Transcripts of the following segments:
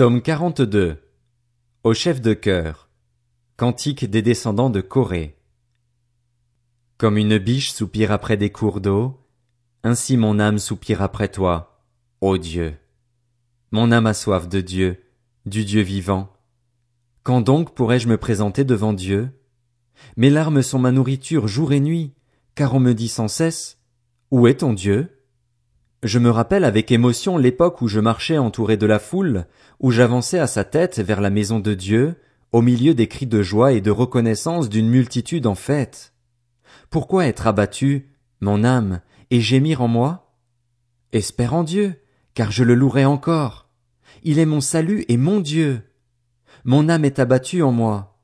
Psaume 42. Au chef de chœur. Cantique des descendants de Corée. Comme une biche soupire après des cours d'eau, ainsi mon âme soupire après toi, ô Dieu. Mon âme a soif de Dieu, du Dieu vivant. Quand donc pourrais-je me présenter devant Dieu? Mes larmes sont ma nourriture jour et nuit, car on me dit sans cesse, Où est ton Dieu? Je me rappelle avec émotion l'époque où je marchais entouré de la foule, où j'avançais à sa tête vers la maison de Dieu, au milieu des cris de joie et de reconnaissance d'une multitude en fête. Pourquoi être abattu, mon âme, et gémir en moi? Espère en Dieu, car je le louerai encore. Il est mon salut et mon Dieu. Mon âme est abattue en moi.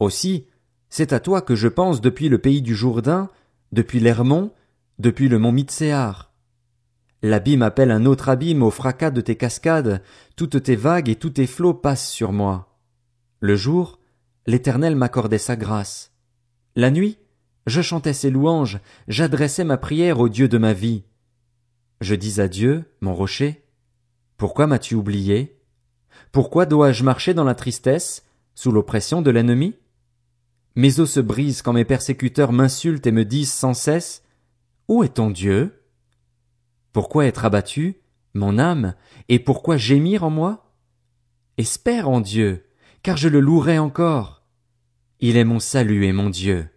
Aussi, c'est à toi que je pense depuis le pays du Jourdain, depuis l'Hermon, depuis le mont Mitséar. L'abîme appelle un autre abîme au fracas de tes cascades, toutes tes vagues et tous tes flots passent sur moi. Le jour, l'Éternel m'accordait sa grâce. La nuit, je chantais ses louanges, j'adressais ma prière au Dieu de ma vie. Je dis à Dieu, mon rocher, Pourquoi m'as-tu oublié? Pourquoi dois-je marcher dans la tristesse, sous l'oppression de l'ennemi? Mes os se brisent quand mes persécuteurs m'insultent et me disent sans cesse, Où est ton Dieu? Pourquoi être abattu, mon âme, et pourquoi gémir en moi? Espère en Dieu, car je le louerai encore. Il est mon salut et mon Dieu.